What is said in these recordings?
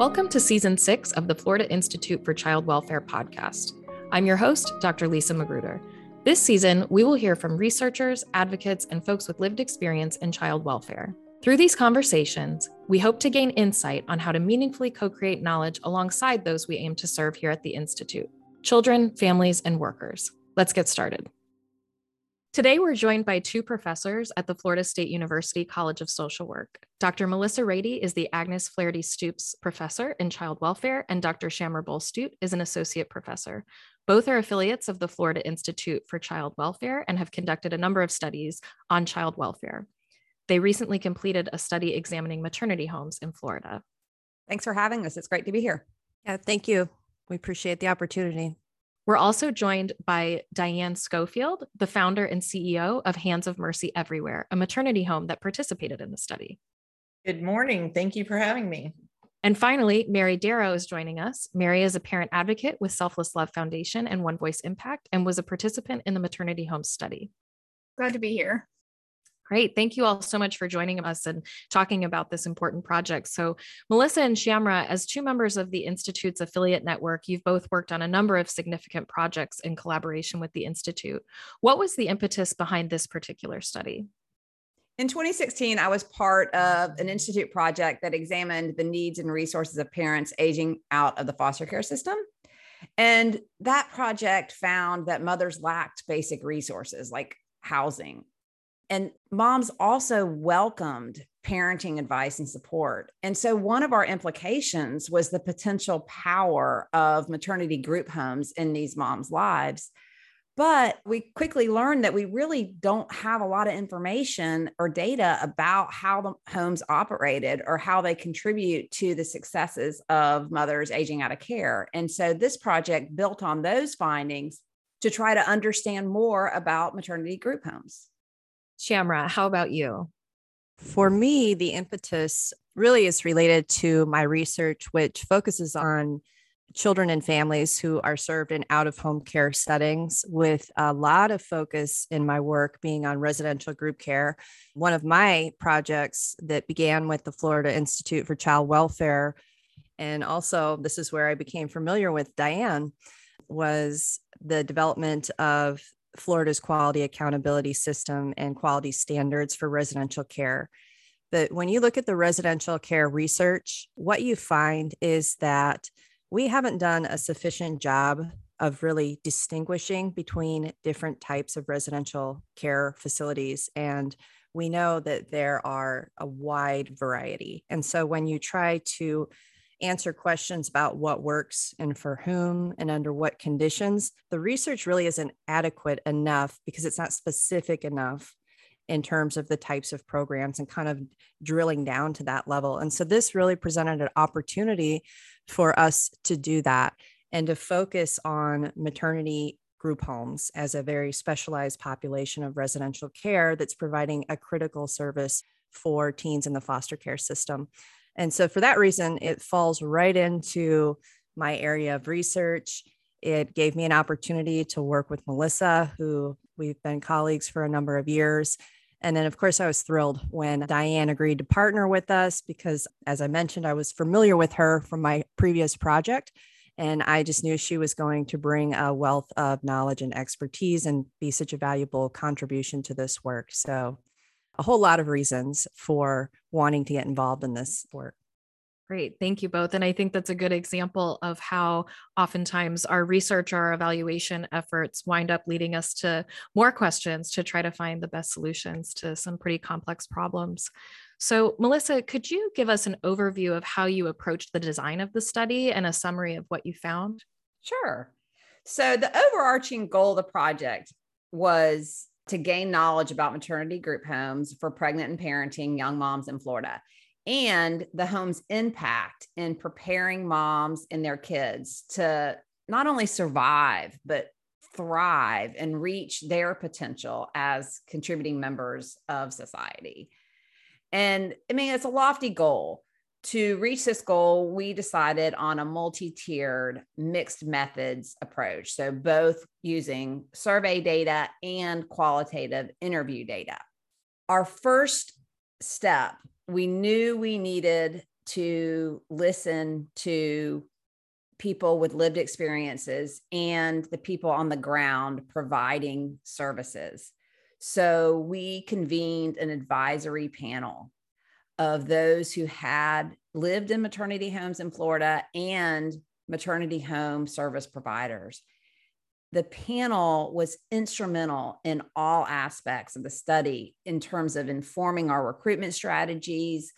Welcome to season six of the Florida Institute for Child Welfare podcast. I'm your host, Dr. Lisa Magruder. This season, we will hear from researchers, advocates, and folks with lived experience in child welfare. Through these conversations, we hope to gain insight on how to meaningfully co create knowledge alongside those we aim to serve here at the Institute children, families, and workers. Let's get started. Today, we're joined by two professors at the Florida State University College of Social Work. Dr. Melissa Radey is the Agnes Flaherty Stoops Professor in Child Welfare, and Dr. Shamra Boel-Studt is an Associate Professor. Both are affiliates of the Florida Institute for Child Welfare and have conducted a number of studies on child welfare. They recently completed a study examining maternity homes in Florida. Thanks for having us. It's great to be here. Yeah, thank you. We appreciate the opportunity. We're also joined by Diane Schofield, the founder and CEO of Hands of Mercy Everywhere, a maternity home that participated in the study. Good morning. Thank you for having me. And finally, Mary Darrow is joining us. Mary is a parent advocate with Selfless Love Foundation and One Voice Impact and was a participant in the maternity home study. Glad to be here. Great. Thank you all so much for joining us and talking about this important project. So, Melissa and Shamra, as two members of the Institute's affiliate network, you've both worked on a number of significant projects in collaboration with the Institute. What was the impetus behind this particular study? In 2016, I was part of an Institute project that examined the needs and resources of parents aging out of the foster care system. And that project found that mothers lacked basic resources like housing, and moms also welcomed parenting advice and support. And so, one of our implications was the potential power of maternity group homes in these moms' lives. But we quickly learned that we really don't have a lot of information or data about how the homes operated or how they contribute to the successes of mothers aging out of care. And so, this project built on those findings to try to understand more about maternity group homes. Shamra, how about you? For me, the impetus really is related to my research, which focuses on children and families who are served in out of home care settings, with a lot of focus in my work being on residential group care. One of my projects that began with the Florida Institute for Child Welfare, and also this is where I became familiar with Diane, was the development of Florida's quality accountability system and quality standards for residential care. But when you look at the residential care research, what you find is that we haven't done a sufficient job of really distinguishing between different types of residential care facilities. And we know that there are a wide variety. And so when you try to answer questions about what works and for whom and under what conditions, the research really isn't adequate enough because it's not specific enough in terms of the types of programs and kind of drilling down to that level. And so this really presented an opportunity for us to do that and to focus on maternity group homes as a very specialized population of residential care that's providing a critical service for teens in the foster care system. And so, for that reason, it falls right into my area of research. It gave me an opportunity to work with Melissa, who we've been colleagues for a number of years. And then, of course, I was thrilled when Diane agreed to partner with us because, as I mentioned, I was familiar with her from my previous project. And I just knew she was going to bring a wealth of knowledge and expertise and be such a valuable contribution to this work. So a whole lot of reasons for wanting to get involved in this work. Great. Thank you both. And I think that's a good example of how oftentimes our research, our evaluation efforts wind up leading us to more questions to try to find the best solutions to some pretty complex problems. So, Melissa, could you give us an overview of how you approached the design of the study and a summary of what you found? Sure. So, the overarching goal of the project was to gain knowledge about maternity group homes for pregnant and parenting young moms in Florida and the home's impact in preparing moms and their kids to not only survive, but thrive and reach their potential as contributing members of society. And I mean, it's a lofty goal, to reach this goal, we decided on a multi tiered mixed methods approach. So, both using survey data and qualitative interview data. Our first step, we knew we needed to listen to people with lived experiences and the people on the ground providing services. So, we convened an advisory panel of those who had lived in maternity homes in Florida and maternity home service providers. The panel was instrumental in all aspects of the study in terms of informing our recruitment strategies,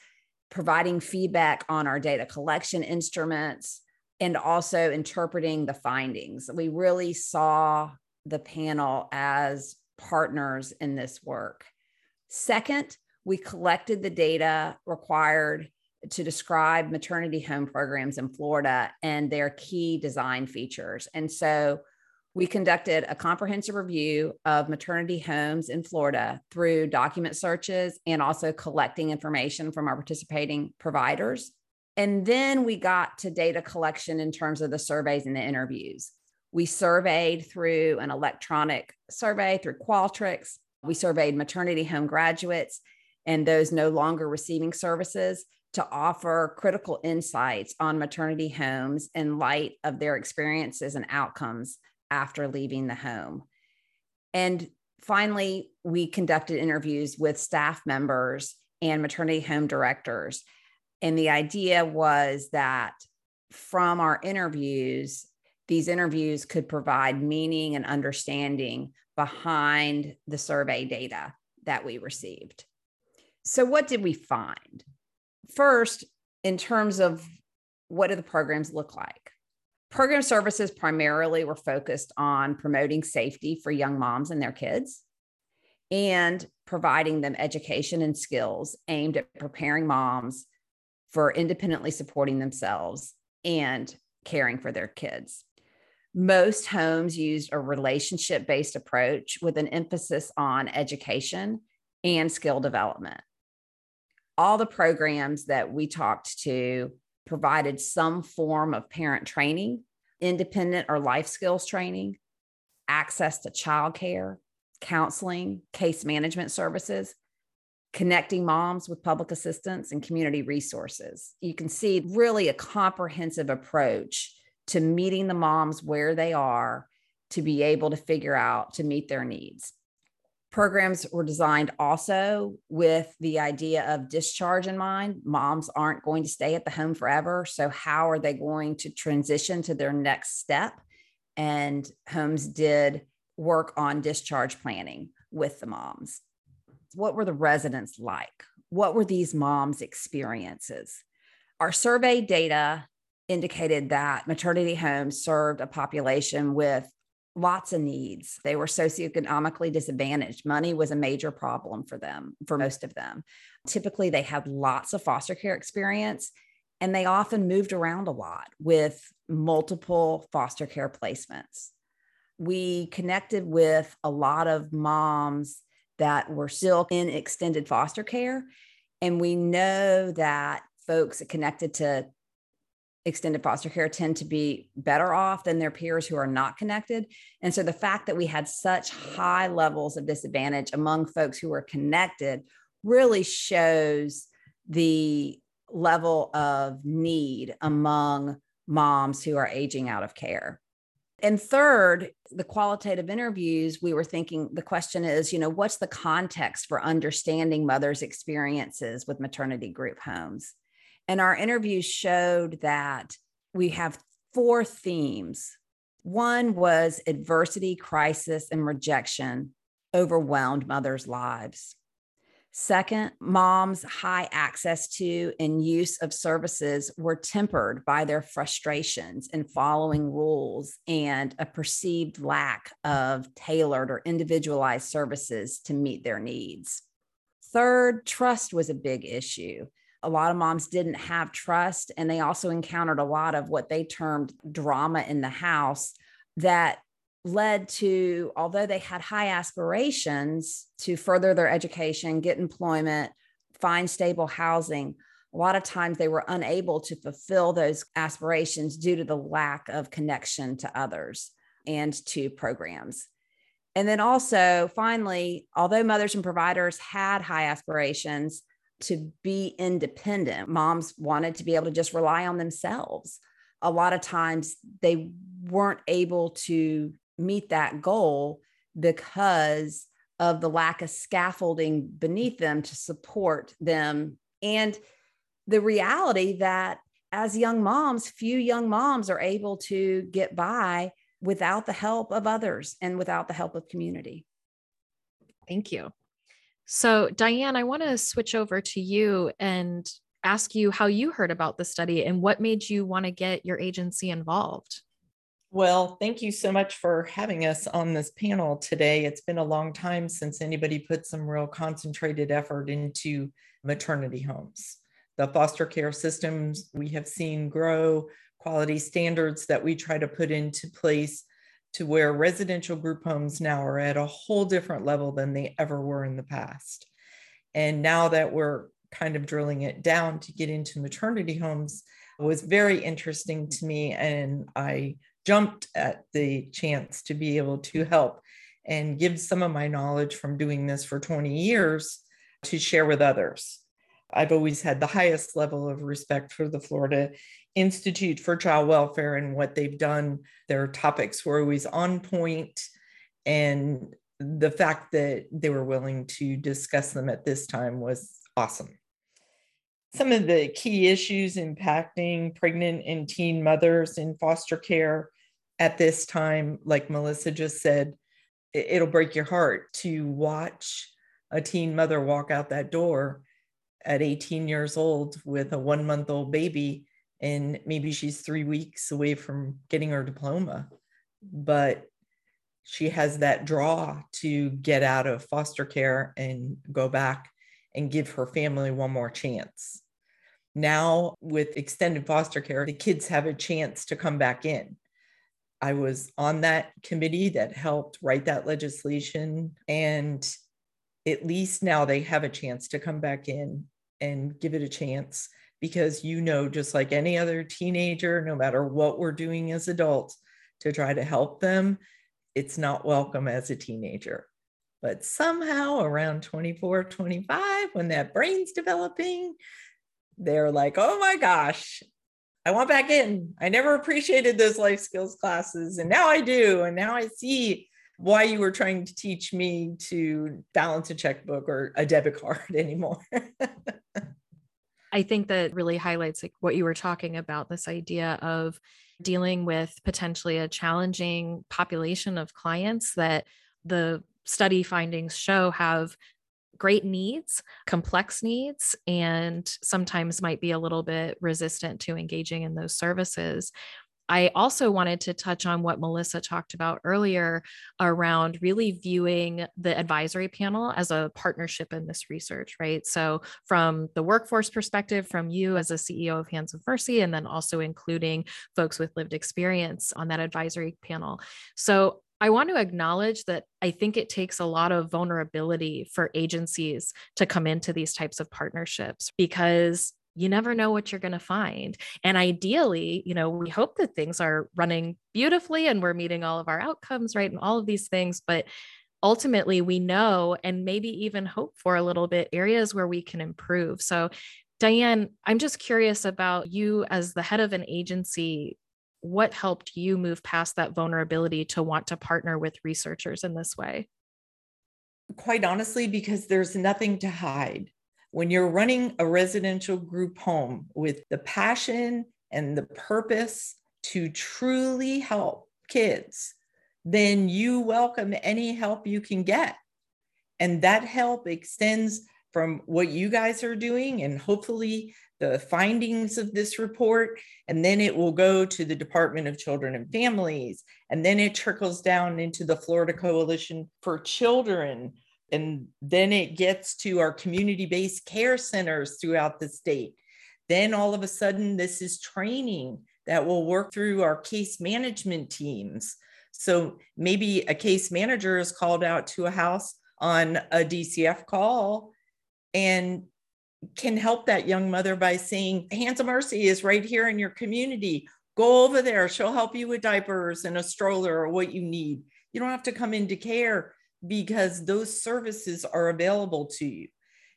providing feedback on our data collection instruments, and also interpreting the findings. We really saw the panel as partners in this work. Second, we collected the data required to describe maternity home programs in Florida and their key design features. And so we conducted a comprehensive review of maternity homes in Florida through document searches and also collecting information from our participating providers. And then we got to data collection in terms of the surveys and the interviews. We surveyed through an electronic survey through Qualtrics. We surveyed maternity home graduates and those no longer receiving services to offer critical insights on maternity homes in light of their experiences and outcomes after leaving the home. And finally, we conducted interviews with staff members and maternity home directors. And the idea was that from our interviews, these interviews could provide meaning and understanding behind the survey data that we received. So, what did we find? First, in terms of what do the programs look like? Program services primarily were focused on promoting safety for young moms and their kids and providing them education and skills aimed at preparing moms for independently supporting themselves and caring for their kids. Most homes used a relationship based approach with an emphasis on education and skill development all the programs that we talked to provided some form of parent training, independent or life skills training, access to childcare, counseling, case management services, connecting moms with public assistance and community resources. You can see really a comprehensive approach to meeting the moms where they are to be able to figure out to meet their needs programs were designed also with the idea of discharge in mind. Moms aren't going to stay at the home forever. So, how are they going to transition to their next step? And homes did work on discharge planning with the moms. What were the residents like? What were these moms' experiences? Our survey data indicated that maternity homes served a population with lots of needs. They were socioeconomically disadvantaged. Money was a major problem for them, for most of them. Typically, they had lots of foster care experience and they often moved around a lot with multiple foster care placements. We connected with a lot of moms that were still in extended foster care. And we know that folks connected to extended foster care tend to be better off than their peers who are not connected. And so the fact that we had such high levels of disadvantage among folks who were connected really shows the level of need among moms who are aging out of care. And third, the qualitative interviews, we were thinking the question is, you know, what's the context for understanding mothers' experiences with maternity group homes? And our interviews showed that we have four themes. One was adversity, crisis, and rejection overwhelmed mothers' lives. Second, moms' high access to and use of services were tempered by their frustrations in following rules and a perceived lack of tailored or individualized services to meet their needs. Third, trust was a big issue a lot of moms didn't have trust and they also encountered a lot of what they termed drama in the house that led to although they had high aspirations to further their education get employment find stable housing a lot of times they were unable to fulfill those aspirations due to the lack of connection to others and to programs. And then also, finally, although mothers and providers had high aspirations to be independent, moms wanted to be able to just rely on themselves. A lot of times they weren't able to meet that goal because of the lack of scaffolding beneath them to support them. And the reality that as young moms, few young moms are able to get by without the help of others and without the help of community. Thank you. So, Diane, I want to switch over to you and ask you how you heard about the study and what made you want to get your agency involved. Well, thank you so much for having us on this panel today. It's been a long time since anybody put some real concentrated effort into maternity homes. The foster care systems we have seen grow quality standards that we try to put into place to where residential group homes now are at a whole different level than they ever were in the past. And now that we're kind of drilling it down to get into maternity homes was very interesting to me and I jumped at the chance to be able to help and give some of my knowledge from doing this for 20 years to share with others. I've always had the highest level of respect for the Florida Institute for Child Welfare and what they've done. Their topics were always on point, and the fact that they were willing to discuss them at this time was awesome. Some of the key issues impacting pregnant and teen mothers in foster care at this time, like Melissa just said, it'll break your heart to watch a teen mother walk out that door at 18 years old with a one month old baby and maybe she's three weeks away from getting her diploma but she has that draw to get out of foster care and go back and give her family one more chance. Now with extended foster care the kids have a chance to come back in. I was on that committee that helped write that legislation and at least now they have a chance to come back in and give it a chance because you know, just like any other teenager, no matter what we're doing as adults to try to help them, it's not welcome as a teenager. But somehow around 24, 25, when that brain's developing, they're like, oh my gosh, I want back in. I never appreciated those life skills classes. And now I do. And now I see why you were trying to teach me to balance a checkbook or a debit card anymore. I think that really highlights like what you were talking about this idea of dealing with potentially a challenging population of clients that the study findings show have great needs, complex needs, and sometimes might be a little bit resistant to engaging in those services. I also wanted to touch on what Melissa talked about earlier around really viewing the advisory panel as a partnership in this research, right? So, from the workforce perspective, from you as a CEO of Hands of Mercy, and then also including folks with lived experience on that advisory panel. So, I want to acknowledge that I think it takes a lot of vulnerability for agencies to come into these types of partnerships because you never know what you're going to find. And ideally, you know, we hope that things are running beautifully and we're meeting all of our outcomes, right? And all of these things. But ultimately, we know and maybe even hope for a little bit areas where we can improve. So, Diane, I'm just curious about you as the head of an agency. What helped you move past that vulnerability to want to partner with researchers in this way? Quite honestly, because there's nothing to hide when you're running a residential group home with the passion and the purpose to truly help kids, then you welcome any help you can get. And that help extends from what you guys are doing and hopefully the findings of this report. And then it will go to the Department of Children and Families. And then it trickles down into the Florida Coalition for Children and then it gets to our community based care centers throughout the state. Then all of a sudden, this is training that will work through our case management teams. So maybe a case manager is called out to a house on a DCF call and can help that young mother by saying, Hands of Mercy is right here in your community. Go over there. She'll help you with diapers and a stroller or what you need. You don't have to come into care because those services are available to you.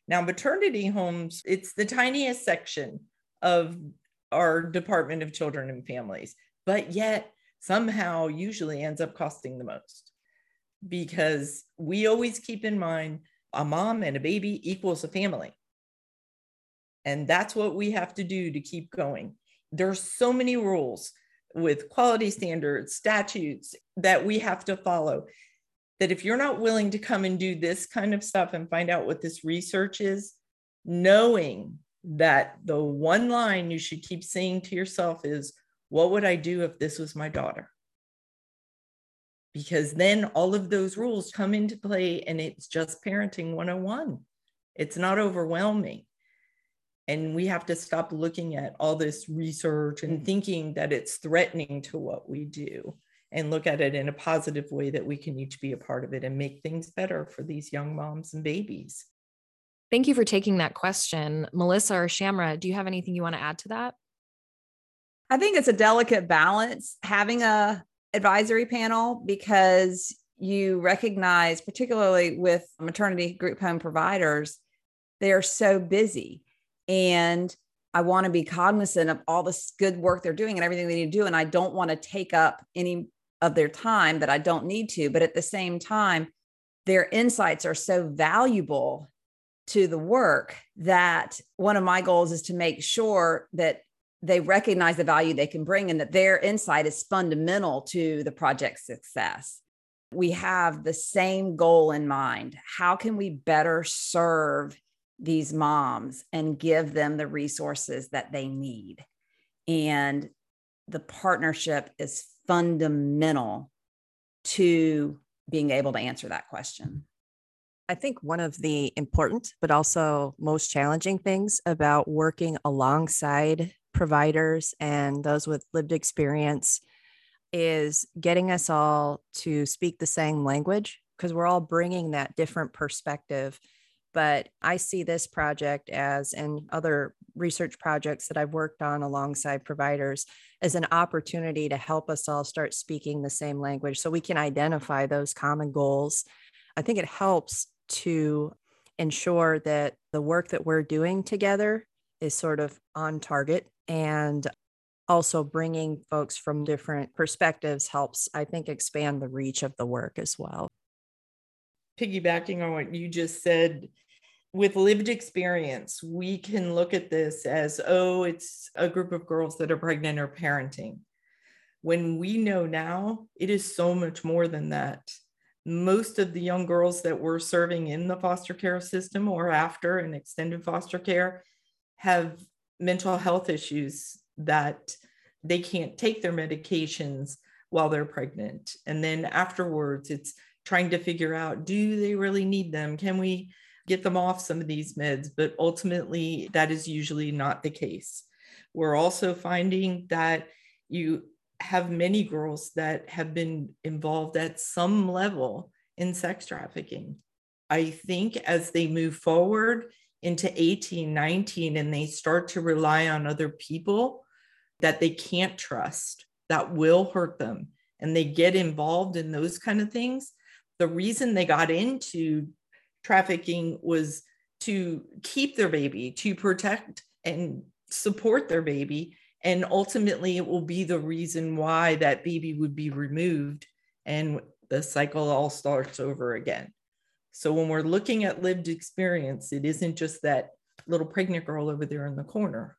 Now, maternity homes, it's the tiniest section of our Department of Children and Families, but yet somehow usually ends up costing the most because we always keep in mind a mom and a baby equals a family. And that's what we have to do to keep going. There are so many rules with quality standards, statutes that we have to follow. That if you're not willing to come and do this kind of stuff and find out what this research is, knowing that the one line you should keep saying to yourself is, What would I do if this was my daughter? Because then all of those rules come into play and it's just parenting 101. It's not overwhelming. And we have to stop looking at all this research and mm. thinking that it's threatening to what we do and look at it in a positive way that we can each be a part of it and make things better for these young moms and babies. Thank you for taking that question. Melissa or Shamra, do you have anything you want to add to that? I think it's a delicate balance having a advisory panel because you recognize particularly with maternity group home providers they're so busy and I want to be cognizant of all this good work they're doing and everything they need to do. And I don't want to take up any of their time that I don't need to. But at the same time, their insights are so valuable to the work that one of my goals is to make sure that they recognize the value they can bring and that their insight is fundamental to the project's success. We have the same goal in mind. How can we better serve these moms and give them the resources that they need. And the partnership is fundamental to being able to answer that question. I think one of the important, but also most challenging things about working alongside providers and those with lived experience is getting us all to speak the same language because we're all bringing that different perspective but I see this project as, and other research projects that I've worked on alongside providers, as an opportunity to help us all start speaking the same language so we can identify those common goals. I think it helps to ensure that the work that we're doing together is sort of on target and also bringing folks from different perspectives helps i think expand the reach of the work as well piggybacking on what you just said, with lived experience, we can look at this as, oh, it's a group of girls that are pregnant or parenting. When we know now, it is so much more than that. Most of the young girls that we're serving in the foster care system or after an extended foster care have mental health issues that they can't take their medications while they're pregnant. And then afterwards, it's trying to figure out do they really need them? Can we get them off some of these meds? But ultimately, that is usually not the case. We're also finding that you have many girls that have been involved at some level in sex trafficking. I think as they move forward into 18, 19, and they start to rely on other people that they can't trust, that will hurt them, and they get involved in those kind of things, the reason they got into trafficking was to keep their baby, to protect and support their baby. And ultimately, it will be the reason why that baby would be removed and the cycle all starts over again. So, when we're looking at lived experience, it isn't just that little pregnant girl over there in the corner.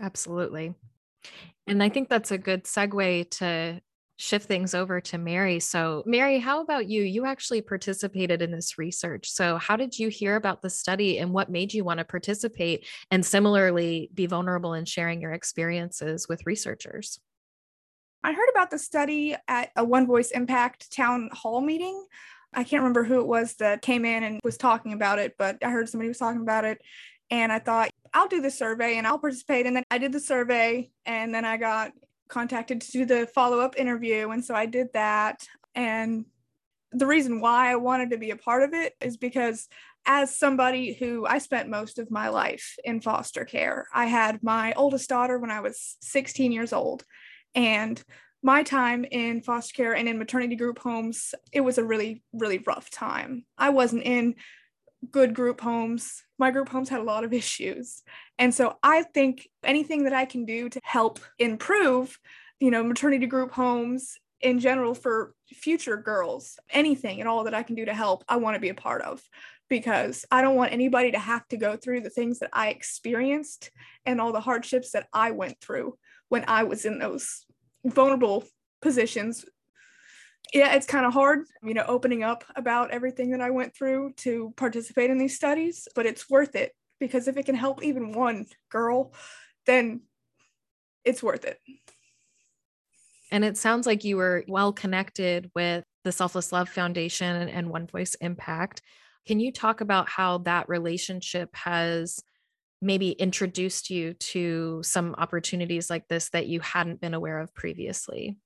Absolutely. And I think that's a good segue to shift things over to Mary. So, Mary, how about you? You actually participated in this research. So, how did you hear about the study and what made you want to participate and similarly be vulnerable in sharing your experiences with researchers? I heard about the study at a One Voice Impact town hall meeting. I can't remember who it was that came in and was talking about it, but I heard somebody was talking about it. And I thought, I'll do the survey and I'll participate. And then I did the survey and then I got contacted to do the follow up interview. And so I did that. And the reason why I wanted to be a part of it is because as somebody who I spent most of my life in foster care, I had my oldest daughter when I was 16 years old. And my time in foster care and in maternity group homes, it was a really, really rough time. I wasn't in good group homes. My group homes had a lot of issues. And so I think anything that I can do to help improve, you know, maternity group homes in general for future girls, anything and all that I can do to help, I want to be a part of because I don't want anybody to have to go through the things that I experienced and all the hardships that I went through when I was in those vulnerable positions. Yeah, it's kind of hard, you know, opening up about everything that I went through to participate in these studies, but it's worth it because if it can help even one girl, then it's worth it. And it sounds like you were well connected with the Selfless Love Foundation and One Voice Impact. Can you talk about how that relationship has maybe introduced you to some opportunities like this that you hadn't been aware of previously?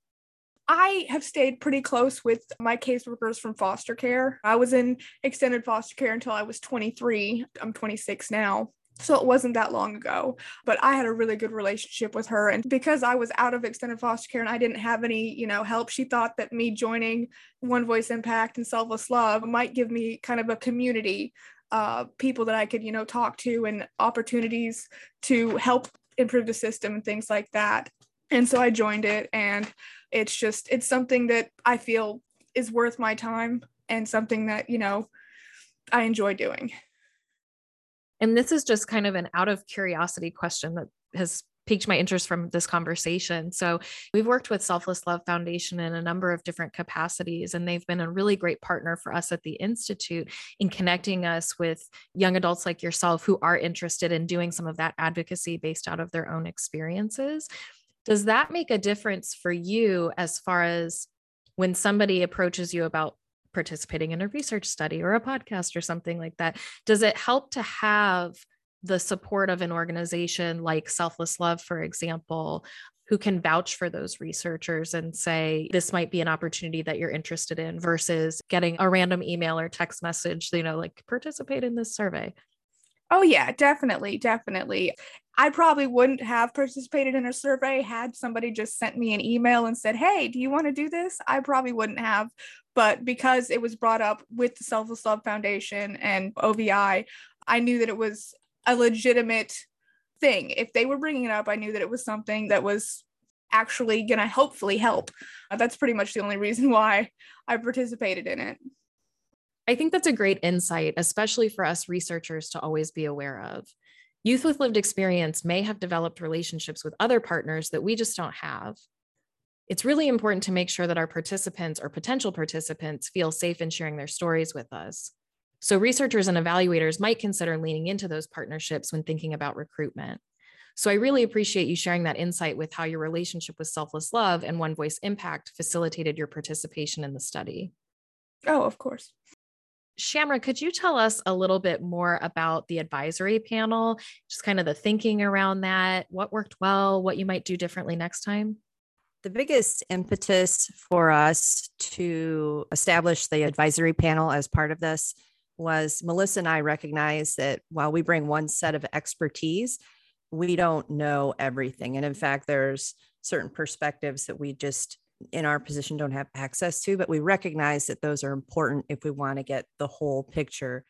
I have stayed pretty close with my caseworkers from foster care. I was in extended foster care until I was 23. I'm 26 now. So it wasn't that long ago, but I had a really good relationship with her. And because I was out of extended foster care and I didn't have any, you know, help, she thought that me joining One Voice Impact and Selfless Love might give me kind of a community, uh, people that I could, you know, talk to and opportunities to help improve the system and things like that. And so I joined it and it's just, it's something that I feel is worth my time and something that, you know, I enjoy doing. And this is just kind of an out of curiosity question that has piqued my interest from this conversation. So, we've worked with Selfless Love Foundation in a number of different capacities, and they've been a really great partner for us at the Institute in connecting us with young adults like yourself who are interested in doing some of that advocacy based out of their own experiences. Does that make a difference for you as far as when somebody approaches you about participating in a research study or a podcast or something like that? Does it help to have the support of an organization like selfless love for example who can vouch for those researchers and say this might be an opportunity that you're interested in versus getting a random email or text message you know like participate in this survey Oh, yeah, definitely. Definitely. I probably wouldn't have participated in a survey had somebody just sent me an email and said, Hey, do you want to do this? I probably wouldn't have. But because it was brought up with the Selfless Love Foundation and OVI, I knew that it was a legitimate thing. If they were bringing it up, I knew that it was something that was actually going to hopefully help. That's pretty much the only reason why I participated in it. I think that's a great insight, especially for us researchers to always be aware of. Youth with lived experience may have developed relationships with other partners that we just don't have. It's really important to make sure that our participants or potential participants feel safe in sharing their stories with us. So, researchers and evaluators might consider leaning into those partnerships when thinking about recruitment. So, I really appreciate you sharing that insight with how your relationship with Selfless Love and One Voice Impact facilitated your participation in the study. Oh, of course. Shamra, could you tell us a little bit more about the advisory panel, just kind of the thinking around that, what worked well, what you might do differently next time? The biggest impetus for us to establish the advisory panel as part of this was Melissa and I recognize that while we bring one set of expertise, we don't know everything. And in fact, there's certain perspectives that we just in our position don't have access to, but we recognize that those are important if we want to get the whole picture.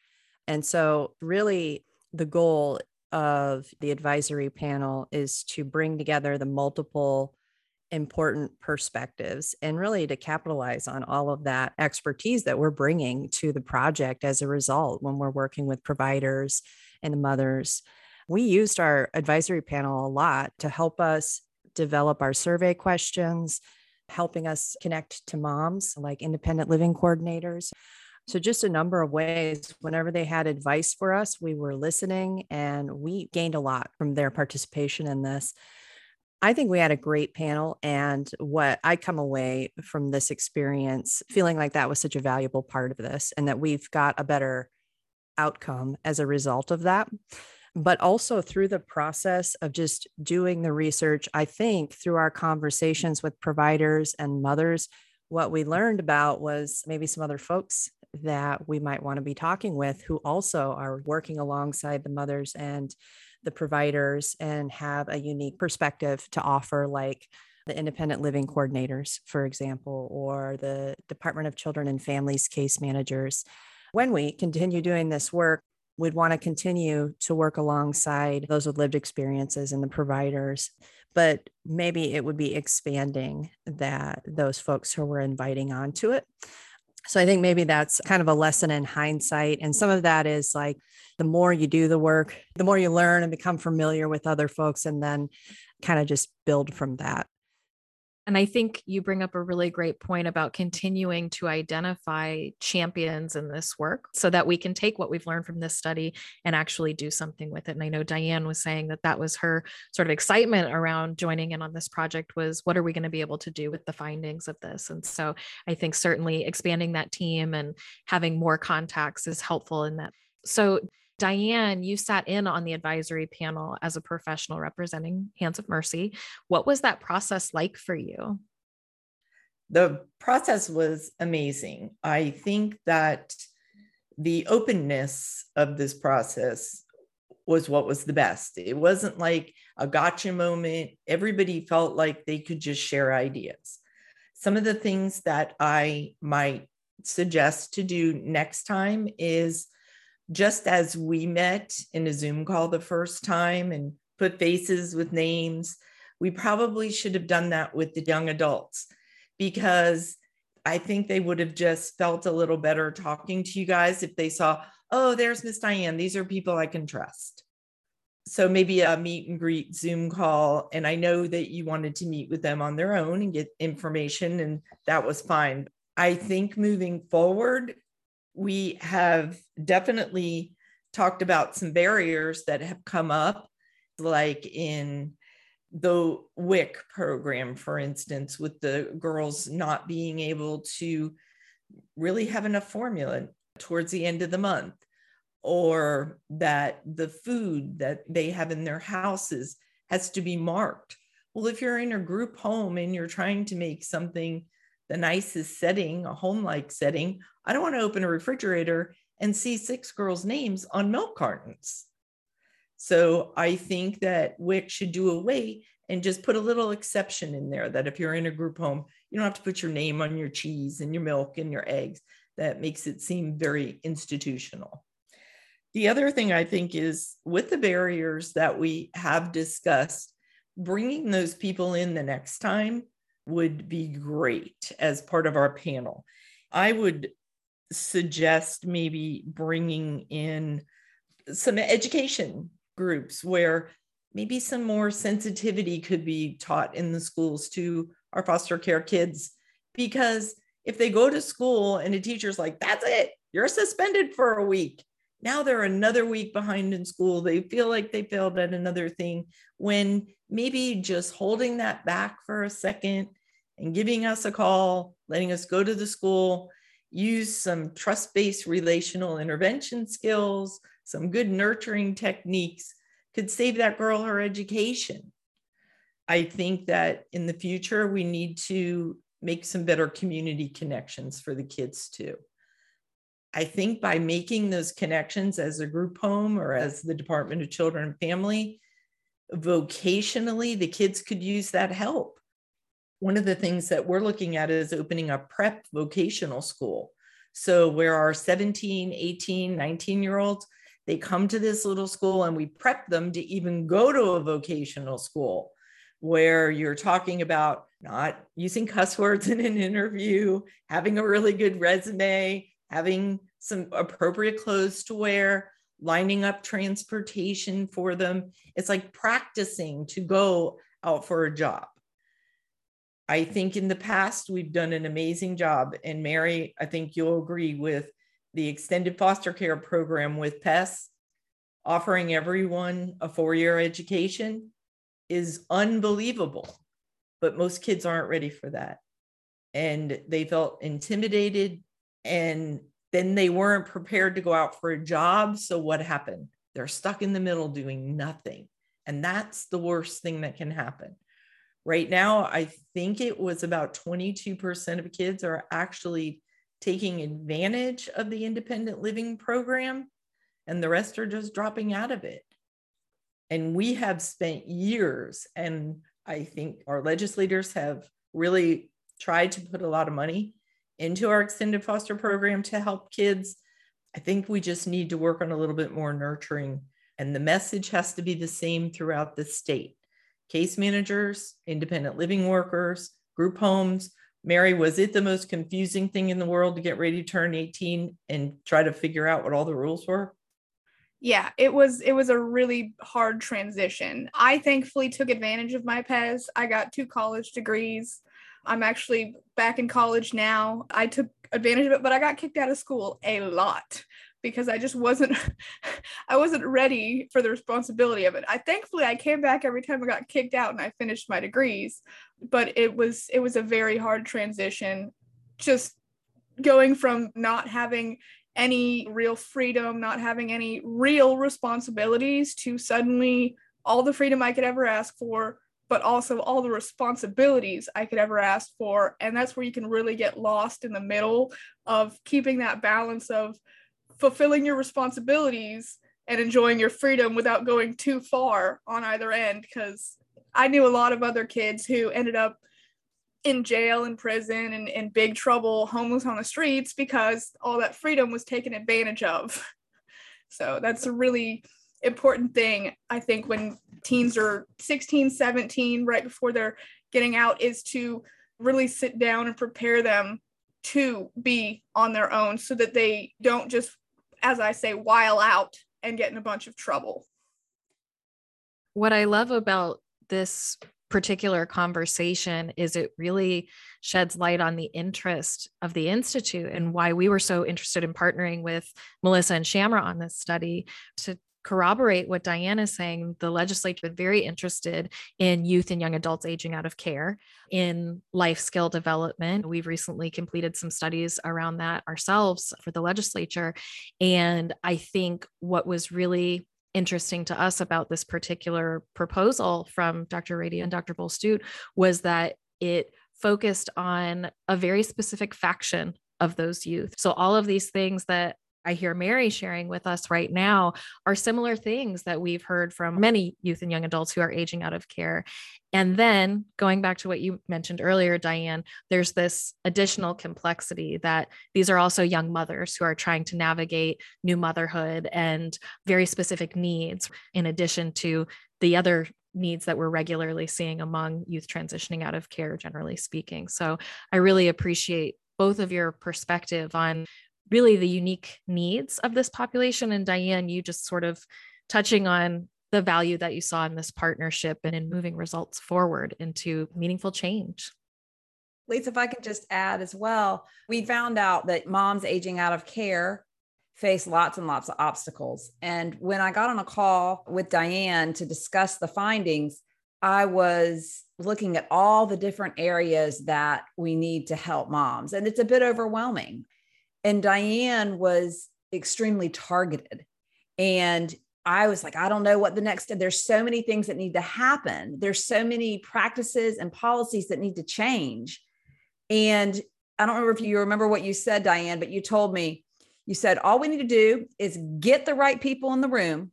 And so, really, the goal of the advisory panel is to bring together the multiple important perspectives and really to capitalize on all of that expertise that we're bringing to the project as a result when we're working with providers and the mothers. We used our advisory panel a lot to help us develop our survey questions, helping us connect to moms like independent living coordinators. So, just a number of ways. Whenever they had advice for us, we were listening and we gained a lot from their participation in this. I think we had a great panel. And what I come away from this experience feeling like that was such a valuable part of this and that we've got a better outcome as a result of that but also through the process of just doing the research, I think through our conversations with providers and mothers, what we learned about was maybe some other folks that we might want to be talking with who also are working alongside the mothers and the providers and have a unique perspective to offer, like the independent living coordinators, for example, or the Department of Children and Families case managers. When we continue doing this work, we'd want to continue to work alongside those with lived experiences and the providers but maybe it would be expanding that those folks who we're inviting onto it so I think maybe that's kind of a lesson in hindsight. And some of that is like the more you do the work, the more you learn and become familiar with other folks, and then kind of just build from that. And I think you bring up a really great point about continuing to identify champions in this work so that we can take what we've learned from this study and actually do something with it. And I know Diane was saying that that was her sort of excitement around joining in on this project was what are we going to be able to do with the findings of this? And so I think certainly expanding that team and having more contacts is helpful in that. So Diane, you sat in on the advisory panel as a professional representing Hands of Mercy. What was that process like for you? The process was amazing. I think that the openness of this process was what was the best. It wasn't like a gotcha moment. Everybody felt like they could just share ideas. Some of the things that I might suggest to do next time is just as we met in a Zoom call the first time and put faces with names, we probably should have done that with the young adults because I think they would have just felt a little better talking to you guys if they saw, oh, there's Miss Diane. These are people I can trust. So maybe a meet and greet Zoom call. And I know that you wanted to meet with them on their own and get information, and that was fine. I think moving forward, we have definitely talked about some barriers that have come up, like in the WIC program, for instance, with the girls not being able to really have enough formula towards the end of the month, or that the food that they have in their houses has to be marked. Well, if you're in a group home and you're trying to make something the nicest setting, a home like setting, I don't want to open a refrigerator and see six girls' names on milk cartons. So I think that WIC should do away and just put a little exception in there that if you're in a group home, you don't have to put your name on your cheese and your milk and your eggs. That makes it seem very institutional. The other thing I think is with the barriers that we have discussed, bringing those people in the next time would be great as part of our panel. I would suggest maybe bringing in some education groups where maybe some more sensitivity could be taught in the schools to our foster care kids. Because if they go to school and a teacher's like, that's it, you're suspended for a week. Now they're another week behind in school. They feel like they failed at another thing when maybe just holding that back for a second and giving us a call, letting us go to the school, use some trust based relational intervention skills, some good nurturing techniques could save that girl her education. I think that in the future, we need to make some better community connections for the kids too. I think by making those connections as a group home or as the Department of Children and Family, vocationally, the kids could use that help one of the things that we're looking at is opening a prep vocational school. So, where our 17, 18, 19 year olds, they come to this little school and we prep them to even go to a vocational school where you're talking about not using cuss words in an interview, having a really good resume, having some appropriate clothes to wear, lining up transportation for them. It's like practicing to go out for a job. I think in the past we've done an amazing job. And Mary, I think you'll agree with the extended foster care program with PES offering everyone a four year education is unbelievable. But most kids aren't ready for that. And they felt intimidated and then they weren't prepared to go out for a job. So what happened? They're stuck in the middle doing nothing. And that's the worst thing that can happen Right now, I think it was about 22% of kids are actually taking advantage of the independent living program, and the rest are just dropping out of it. And we have spent years, and I think our legislators have really tried to put a lot of money into our extended foster program to help kids. I think we just need to work on a little bit more nurturing, and the message has to be the same throughout the state. Case managers, independent living workers, group homes. Mary, was it the most confusing thing in the world to get ready to turn 18 and try to figure out what all the rules were? yeah it was it was a really hard transition i thankfully took advantage of my pez i got two college degrees i'm actually back in college now. I took advantage of it but i got kicked out of school a lot because i just wasn't i wasn't ready for the responsibility of it. I thankfully i came back every time i got kicked out and i finished my degrees but it was it was a very hard transition just going from not having any real freedom, not having any real responsibilities to suddenly all the freedom I could ever ask for, but also all the responsibilities I could ever ask for. And that's where you can really get lost in the middle of keeping that balance of fulfilling your responsibilities and enjoying your freedom without going too far on either end. Because I knew a lot of other kids who ended up in jail in prison and in big trouble homeless on the streets because all that freedom was taken advantage of so that's a really important thing i think when teens are 16 17 right before they're getting out is to really sit down and prepare them to be on their own so that they don't just as i say while out and get in a bunch of trouble. What i love about this particular conversation is it really sheds light on the interest of the institute and why we were so interested in partnering with melissa and shamra on this study to corroborate what diane is saying the legislature is very interested in youth and young adults aging out of care in life skill development we've recently completed some studies around that ourselves for the legislature and i think what was really interesting to us about this particular proposal from Dr. Radey and Dr. Boel-Studt was that it focused on a very specific faction of those youth. So all of these things that I hear Mary sharing with us right now are similar things that we've heard from many youth and young adults who are aging out of care. And then going back to what you mentioned earlier, Diane, there's this additional complexity that these are also young mothers who are trying to navigate new motherhood and very specific needs, in addition to the other needs that we're regularly seeing among youth transitioning out of care, generally speaking. So I really appreciate both of your perspective on really the unique needs of this population. And Diane, you just sort of touching on the value that you saw in this partnership and in moving results forward into meaningful change. Lisa, if I can just add as well, we found out that moms aging out of care face lots and lots of obstacles. And when I got on a call with Diane to discuss the findings, I was looking at all the different areas that we need to help moms. And it's a bit overwhelming. And Diane was extremely targeted. And I was like, I don't know what the next there's so many things that need to happen. There's so many practices and policies that need to change. And I don't remember if you remember what you said, Diane, but you told me, you said, all we need to do is get the right people in the room,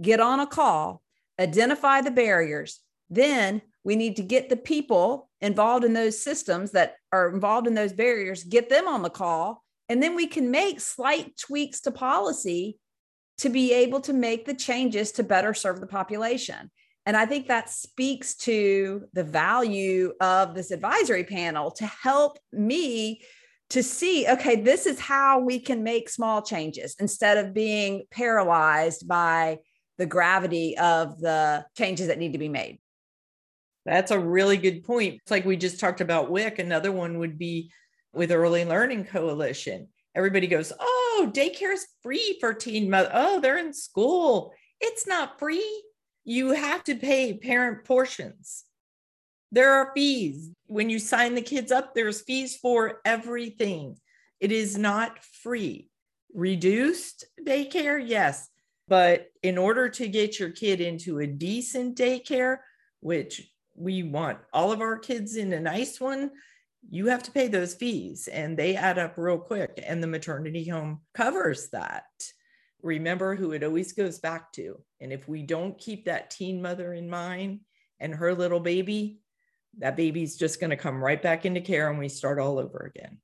get on a call, identify the barriers. Then we need to get the people involved in those systems that are involved in those barriers, get them on the call, and then we can make slight tweaks to policy to be able to make the changes to better serve the population. And I think that speaks to the value of this advisory panel to help me to see okay, this is how we can make small changes instead of being paralyzed by the gravity of the changes that need to be made. That's a really good point. It's like we just talked about WIC. Another one would be with Early Learning Coalition everybody goes, oh, daycare is free for teen mother. Oh, they're in school. It's not free. You have to pay parent portions. There are fees. When you sign the kids up, there's fees for everything. It is not free. Reduced daycare, yes. But in order to get your kid into a decent daycare, which we want all of our kids in a nice one, you have to pay those fees and they add up real quick. And the maternity home covers that. Remember who it always goes back to. And if we don't keep that teen mother in mind and her little baby, that baby's just going to come right back into care and we start all over again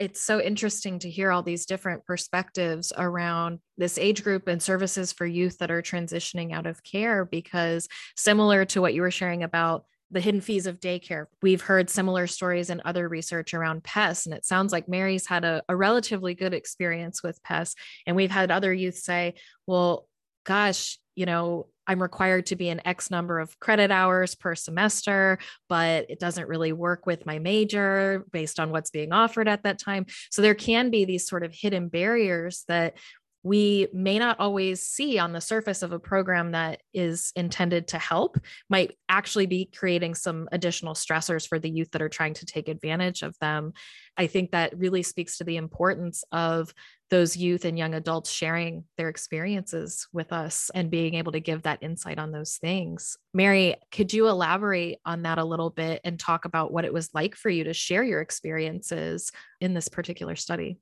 it's so interesting to hear all these different perspectives around this age group and services for youth that are transitioning out of care because similar to what you were sharing about the hidden fees of daycare. We've heard similar stories in other research around PES, and it sounds like Mary's had a, a, relatively good experience with PES. And we've had other youth say, well, gosh, you know, I'm required to be an X number of credit hours per semester, but it doesn't really work with my major based on what's being offered at that time. So there can be these sort of hidden barriers that we may not always see on the surface of a program that is intended to help might actually be creating some additional stressors for the youth that are trying to take advantage of them. I think that really speaks to the importance of those youth and young adults sharing their experiences with us and being able to give that insight on those things. Mary could you elaborate on that a little bit and talk about what it was like for you to share your experiences in this particular study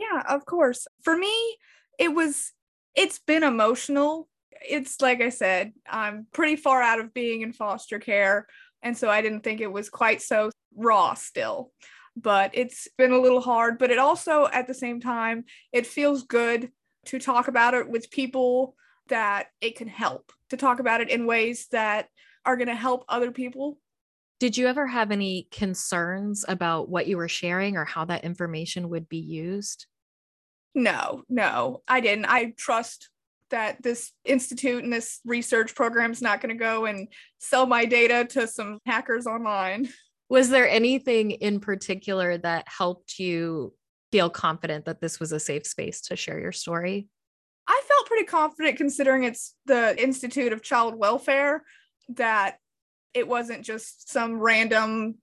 yeah, of course. For me, it was it's been emotional. It's like I said, I'm pretty far out of being in foster care, and so I didn't think it was quite so raw still. But it's been a little hard, but it also at the same time, it feels good to talk about it with people that it can help, to talk about it in ways that are going to help other people did you ever have any concerns about what you were sharing or how that information would be used? No, no, I didn't. I trust that this institute and this research program is not going to go and sell my data to some hackers online. Was there anything in particular that helped you feel confident that this was a safe space to share your story? I felt pretty confident considering it's the Institute of Child Welfare that it wasn't just some random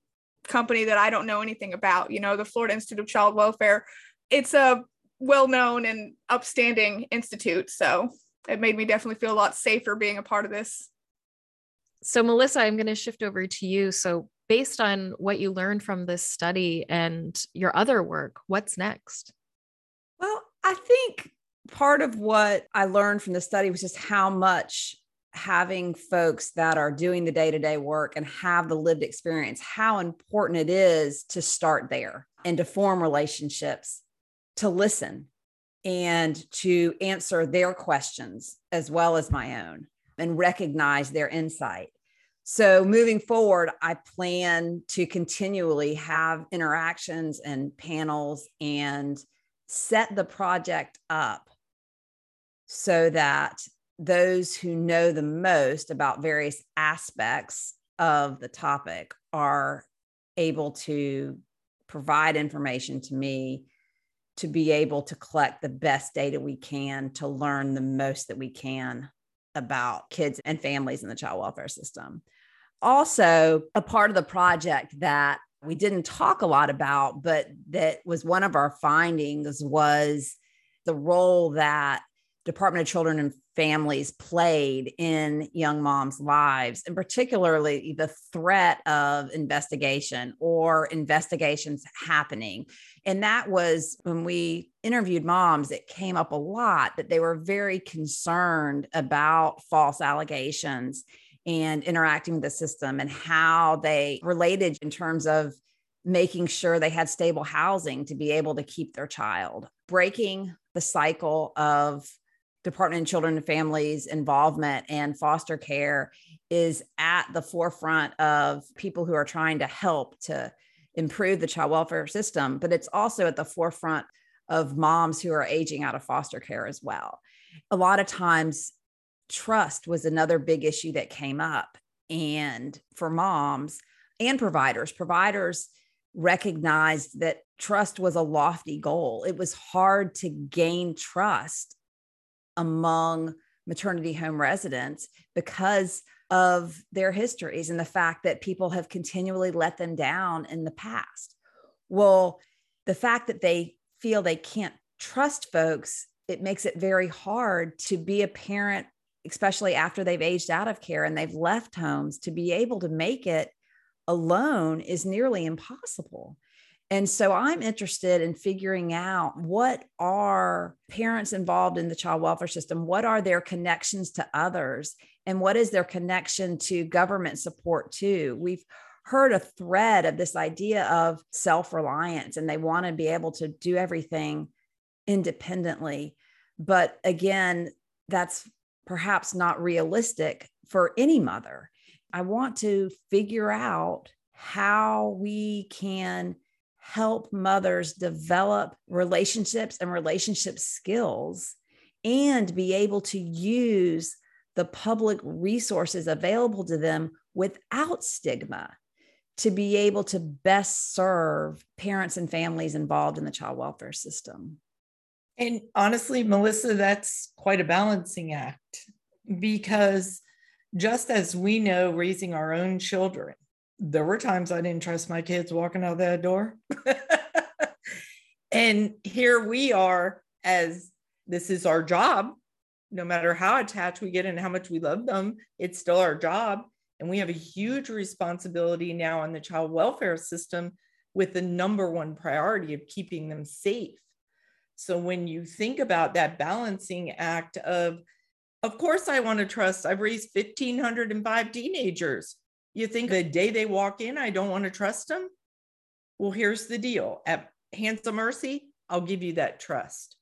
company that I don't know anything about. You know, the Florida Institute of Child Welfare, it's a well known and upstanding institute. So it made me definitely feel a lot safer being a part of this. So, Melissa, I'm going to shift over to you. So, based on what you learned from this study and your other work, what's next? Well, I think part of what I learned from the study was just how much having folks that are doing the day to day work and have the lived experience, how important it is to start there and to form relationships to listen and to answer their questions as well as my own and recognize their insight. So, moving forward, I plan to continually have interactions and panels and set the project up so that those who know the most about various aspects of the topic are able to provide information to me to be able to collect the best data we can to learn the most that we can about kids and families in the child welfare system. Also, a part of the project that we didn't talk a lot about, but that was one of our findings was the role that Department of Children and Families played in young moms' lives, and particularly the threat of investigation or investigations happening. And that was when we interviewed moms, it came up a lot that they were very concerned about false allegations and interacting with the system and how they related in terms of making sure they had stable housing to be able to keep their child, breaking the cycle of Department of Children and Families involvement and foster care is at the forefront of people who are trying to help to improve the child welfare system, but it's also at the forefront of moms who are aging out of foster care as well. A lot of times, trust was another big issue that came up. And for moms and providers, providers recognized that trust was a lofty goal. It was hard to gain trust among maternity home residents because of their histories and the fact that people have continually let them down in the past. Well, the fact that they feel they can't trust folks, it makes it very hard to be a parent especially after they've aged out of care and they've left homes, to be able to make it alone is nearly impossible. And so I'm interested in figuring out what are parents involved in the child welfare system? What are their connections to others? And what is their connection to government support too? We've heard a thread of this idea of self reliance and they want to be able to do everything independently. But again, that's perhaps not realistic for any mother. I want to figure out how we can help mothers develop relationships and relationship skills and be able to use the public resources available to them without stigma to be able to best serve parents and families involved in the child welfare system. And honestly, Melissa, that's quite a balancing act because just as we know raising our own children, there were times I didn't trust my kids walking out that door. and here we are, as this is our job, no matter how attached we get and how much we love them, it's still our job. And we have a huge responsibility now in the child welfare system with the number one priority of keeping them safe. So when you think about that balancing act of, of course, I want to trust, I've raised 1,505 teenagers. You think the day they walk in, I don't want to trust them? Well, here's the deal at Hands of Mercy, I'll give you that trust.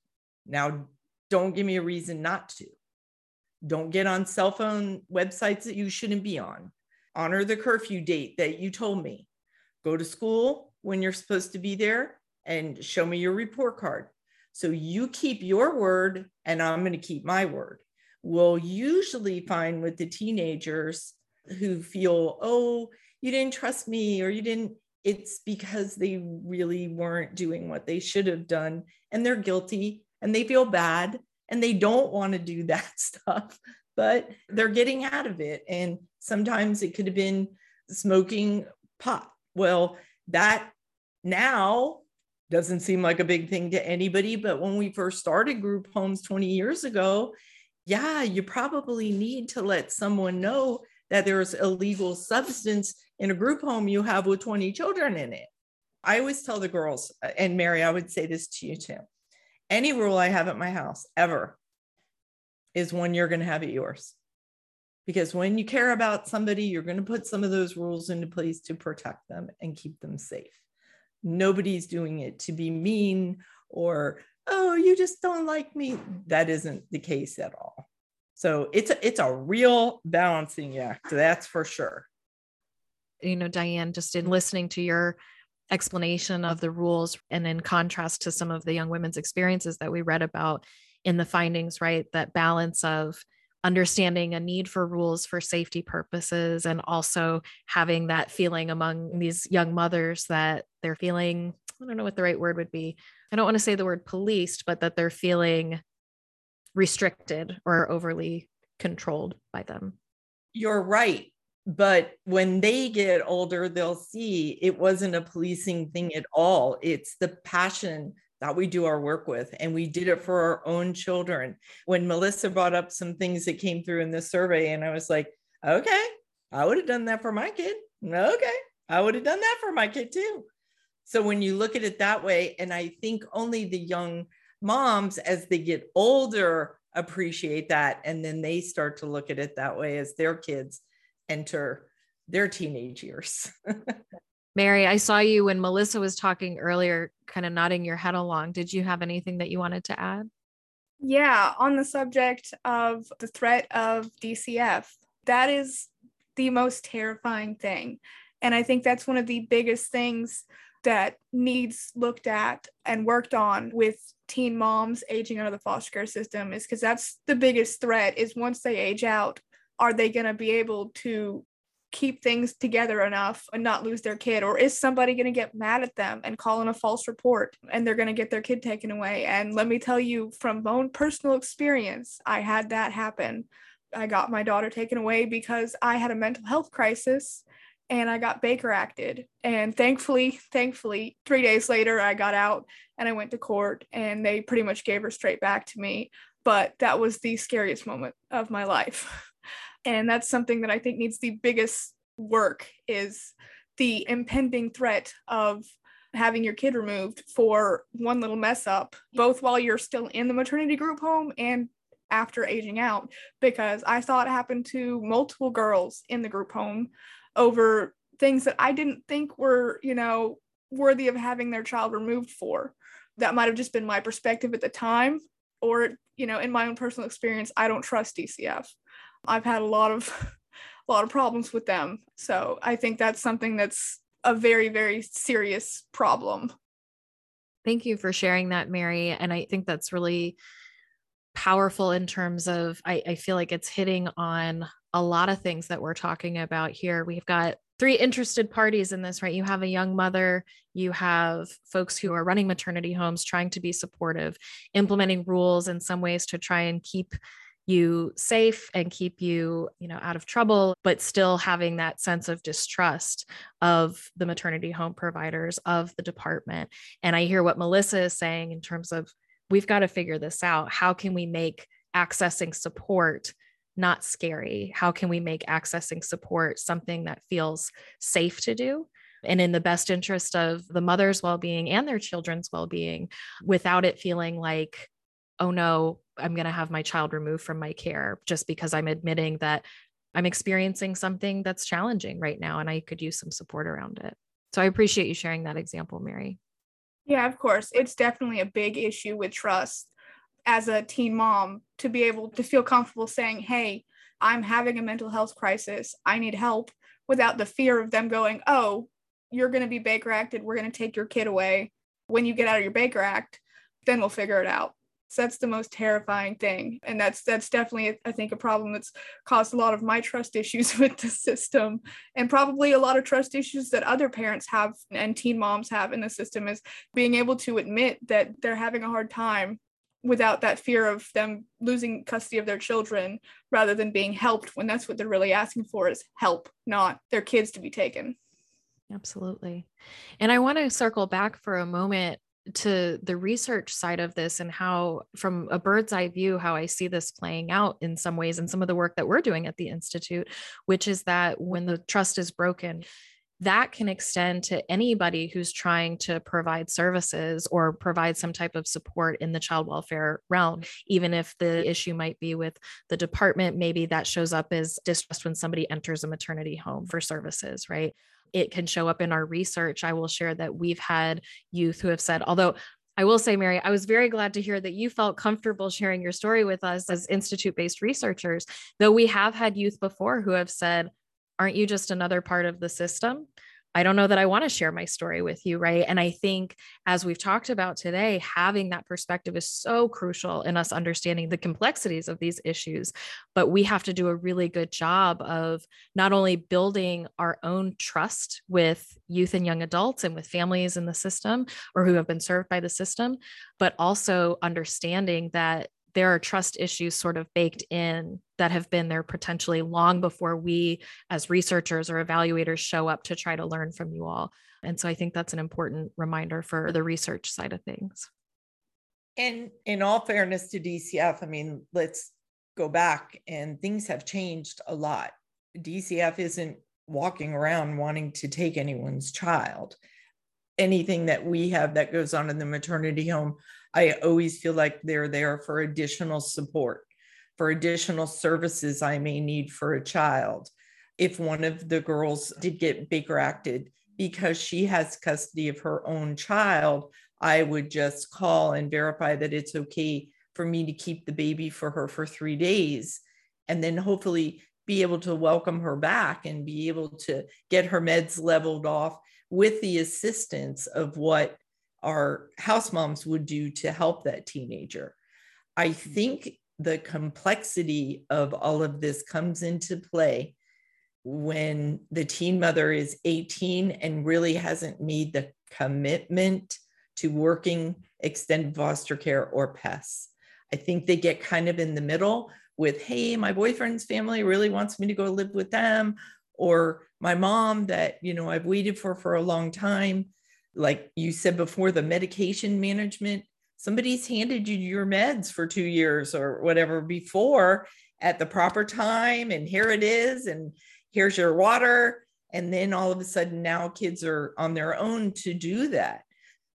Now, don't give me a reason not to. Don't get on cell phone websites that you shouldn't be on. Honor the curfew date that you told me. Go to school when you're supposed to be there and show me your report card. So you keep your word and I'm going to keep my word. We'll usually find with the teenagers who feel, oh, you didn't trust me or you didn't, it's because they really weren't doing what they should have done and they're guilty and they feel bad and they don't want to do that stuff, but they're getting out of it. And sometimes it could have been smoking pot. Well, that now doesn't seem like a big thing to anybody. But when we first started group homes 20 years ago, yeah, you probably need to let someone know that there's illegal substance in a group home you have with 20 children in it. I always tell the girls, uh, and Mary, I would say this to you too. Any rule I have at my house ever is one you're going to have at yours. Because when you care about somebody, you're going to put some of those rules into place to protect them and keep them safe. Nobody's doing it to be mean or, oh, you just don't like me. That isn't the case at all. So it's a, it's a real balancing act, that's for sure. You know, Diane, just in listening to your explanation of the rules and in contrast to some of the young women's experiences that we read about in the findings, right? That balance of understanding a need for rules for safety purposes and also having that feeling among these young mothers that they're feeling I don't know what the right word would be. I don't want to say the word policed, but that they're feeling restricted or overly controlled by them. You're right. But when they get older, they'll see it wasn't a policing thing at all. It's the passion that we do our work with, and we did it for our own children. When Melissa brought up some things that came through in the survey, and I was like, okay, I would have done that for my kid. Okay, I would have done that for my kid too. So when you look at it that way, and I think only the young moms, as they get older, appreciate that. And then they start to look at it that way as their kids enter their teenage years. Mary, I saw you when Melissa was talking earlier, kind of nodding your head along. Did you have anything that you wanted to add? Yeah, on the subject of the threat of DCF, that is the most terrifying thing. And I think that's one of the biggest things that needs looked at and worked on with teen moms aging out of the foster care system is because that's the biggest threat is once they age out are they going to be able to keep things together enough and not lose their kid? Or is somebody going to get mad at them and call in a false report and they're going to get their kid taken away? And let me tell you from my own personal experience i had that happen. I got my daughter taken away because i had a mental health crisis and I got Baker acted. And thankfully, thankfully, three days later, I got out and I went to court and they pretty much gave her straight back to me. but that was the scariest moment of my life. and that's something that I think needs the biggest work is the impending threat of having your kid removed for one little mess up, both while you're still in the maternity group home and after aging out, because I saw it happen to multiple girls in the group home over things that I didn't think were, you know, worthy of having their child removed for. That might have just been my perspective at the time, or, you know, in my own personal experience, I don't trust DCF. I've had a lot of a lot of problems with them. So I think that's something that's a very, very serious problem. Thank you for sharing that, Mary. And I think that's really powerful in terms of, I, I feel like it's hitting on a lot of things that we're talking about here. We've got three interested parties in this, right? You have a young mother, you have folks who are running maternity homes trying to be supportive, implementing rules in some ways to try and keep you safe and keep you you know out of trouble but still having that sense of distrust of the maternity home providers of the department and i hear what melissa is saying in terms of we've got to figure this out how can we make accessing support not scary how can we make accessing support something that feels safe to do and in the best interest of the mother's well-being and their children's well-being without it feeling like oh no I'm going to have my child removed from my care just because I'm admitting that I'm experiencing something that's challenging right now and I could use some support around it. So I appreciate you sharing that example, Mary. Yeah, of course. It's definitely a big issue with trust as a teen mom to be able to feel comfortable saying, Hey, I'm having a mental health crisis. I need help without the fear of them going, Oh, you're going to be Baker acted. We're going to take your kid away. When you get out of your Baker Act, then we'll figure it out. So that's the most terrifying thing. And that's that's definitely I think a problem that's caused a lot of my trust issues with the system and probably a lot of trust issues that other parents have and teen moms have in the system is being able to admit that they're having a hard time without that fear of them losing custody of their children rather than being helped when that's what they're really asking for is help, not their kids to be taken. Absolutely. And I want to circle back for a moment to the research side of this and how from a bird's eye view how i see this playing out in some ways and some of the work that we're doing at the institute which is that when the trust is broken that can extend to anybody who's trying to provide services or provide some type of support in the child welfare realm even if the issue might be with the department maybe that shows up as distrust when somebody enters a maternity home for services right it can show up in our research. I will share that we've had youth who have said, although I will say, Mary, I was very glad to hear that you felt comfortable sharing your story with us as institute based researchers, though we have had youth before who have said, Aren't you just another part of the system? I don't know that I want to share my story with you, right? And I think as we've talked about today, having that perspective is so crucial in us understanding the complexities of these issues. But we have to do a really good job of not only building our own trust with youth and young adults and with families in the system or who have been served by the system, but also understanding that there are trust issues sort of baked in that have been there potentially long before we as researchers or evaluators show up to try to learn from you all. And so I think that's an important reminder for the research side of things. And in all fairness to DCF, I mean, let's go back and things have changed a lot. DCF isn't walking around wanting to take anyone's child. Anything that we have that goes on in the maternity home I always feel like they're there for additional support, for additional services I may need for a child. If one of the girls did get Baker acted because she has custody of her own child, I would just call and verify that it's okay for me to keep the baby for her for three days and then hopefully be able to welcome her back and be able to get her meds leveled off with the assistance of what our house moms would do to help that teenager. I mm-hmm. think the complexity of all of this comes into play when the teen mother is 18 and really hasn't made the commitment to working extended foster care or PES. I think they get kind of in the middle with, hey, my boyfriend's family really wants me to go live with them, or my mom that, you know, I've waited for for a long time like you said before, the medication management somebody's handed you your meds for two years or whatever before at the proper time and here it is and here's your water. And then all of a sudden now kids are on their own to do that.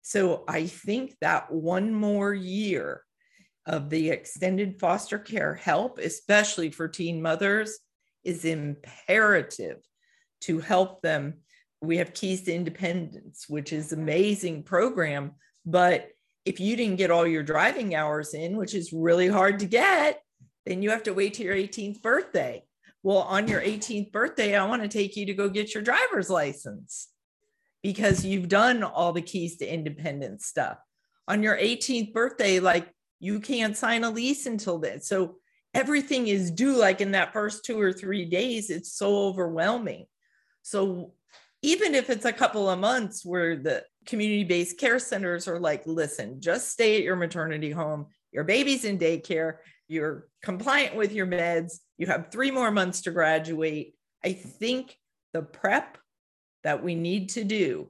So i think that one more year of the extended foster care help especially for teen mothers is imperative to help them we have keys to independence which is amazing program but if you didn't get all your driving hours in which is really hard to get then you have to wait till your 18th birthday. Well on your 18th birthday i want to take you to go get your driver's license because you've done all the keys to independence stuff. On your 18th birthday like you can't sign a lease until then. So everything is due like in that first two or three days. It's so overwhelming. So even if it's a couple of months where the community-based care centers are like listen just stay at your maternity home. Your baby's in daycare. You're compliant with your meds. You have three more months to graduate. I think the prep that we need to do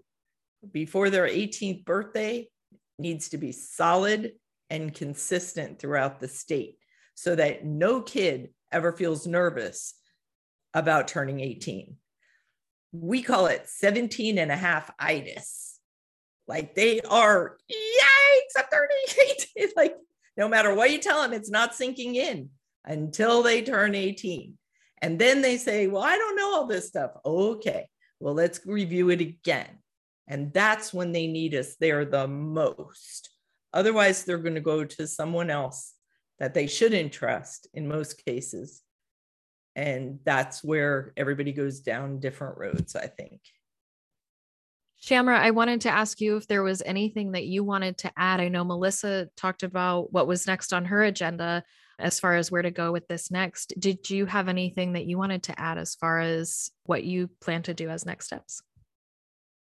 before their 18th birthday needs to be solid and consistent throughout the state so that no kid ever feels nervous about turning 18 we call it 17 and a half itis. Like they are, yikes, I'm 38. like no matter what you tell them, it's not sinking in until they turn 18. And then they say, Well, I don't know all this stuff. Okay, well, let's review it again. And that's when they need us there the most. Otherwise, they're going to go to someone else that they shouldn't trust in most cases and that's where everybody goes down different roads i think Shamra, I wanted to ask you if there was anything that you wanted to add. I know Melissa talked about what was next on her agenda as far as where to go with this next. Did you have anything that you wanted to add as far as what you plan to do as next steps?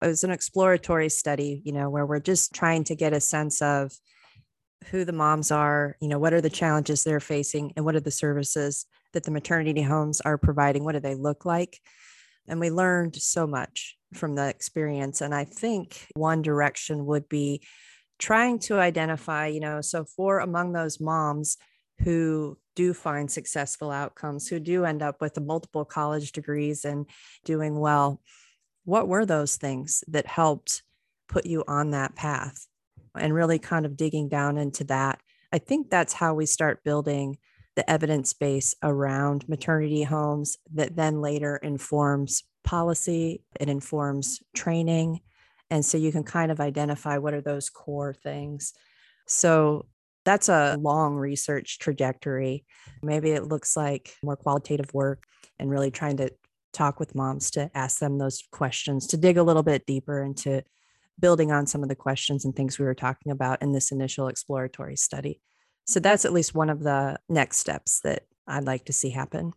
It was an exploratory study, you know, where we're just trying to get a sense of who the moms are, you know, what are the challenges they're facing and what are the services that the maternity homes are providing? What do they look like? And we learned so much from the experience. And I think one direction would be trying to identify, you know, so for among those moms who do find successful outcomes, who do end up with multiple college degrees and doing well, what were those things that helped put you on that path? And really kind of digging down into that. I think that's how we start building the evidence base around maternity homes that then later informs policy, it informs training. And so you can kind of identify what are those core things. So that's a long research trajectory. Maybe it looks like more qualitative work and really trying to talk with moms to ask them those questions, to dig a little bit deeper into building on some of the questions and things we were talking about in this initial exploratory study. So mm-hmm. that's at least one of the next steps that I'd like to see happen.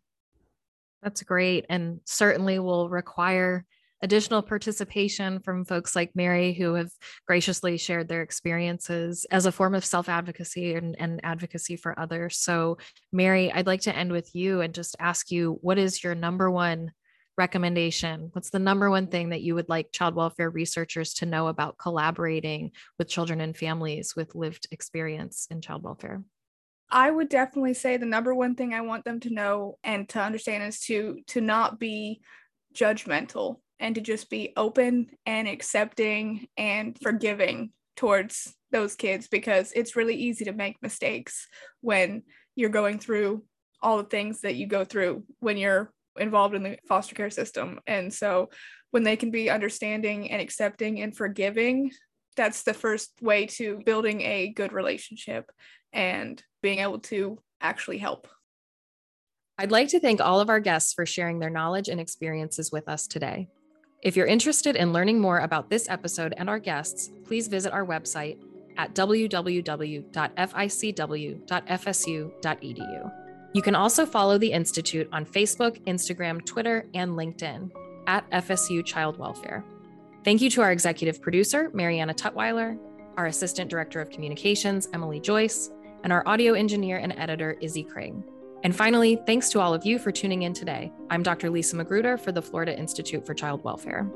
That's great. And certainly will require additional participation from folks like Mary, who have graciously shared their experiences as a form of self advocacy and, and, advocacy for others. So, Mary, I'd like to end with you and just ask you what is your number one recommendation? What's the number one thing that you would like child welfare researchers to know about collaborating with children and families with lived experience in child welfare? I would definitely say the number one thing I want them to know and to understand is to to not be judgmental and to just be open and accepting and forgiving towards those kids because it's really easy to make mistakes when you're going through all the things that you go through when you're involved in the foster care system. And so when they can be understanding and accepting and forgiving, that's the first way to building a good relationship and being able to actually help. I'd like to thank all of our guests for sharing their knowledge and experiences with us today. If you're interested in learning more about this episode and our guests, please visit our website at www.ficw.fsu.edu. You can also follow the Institute on Facebook, Instagram, Twitter, and LinkedIn at FSU Child Welfare. Thank you to our executive producer, Mariana Tutwiler, our assistant director of communications, Emily Joyce, and our audio engineer and editor, Izzy Craig. And finally, thanks to all of you for tuning in today. I'm Dr. Lisa Magruder for the Florida Institute for Child Welfare.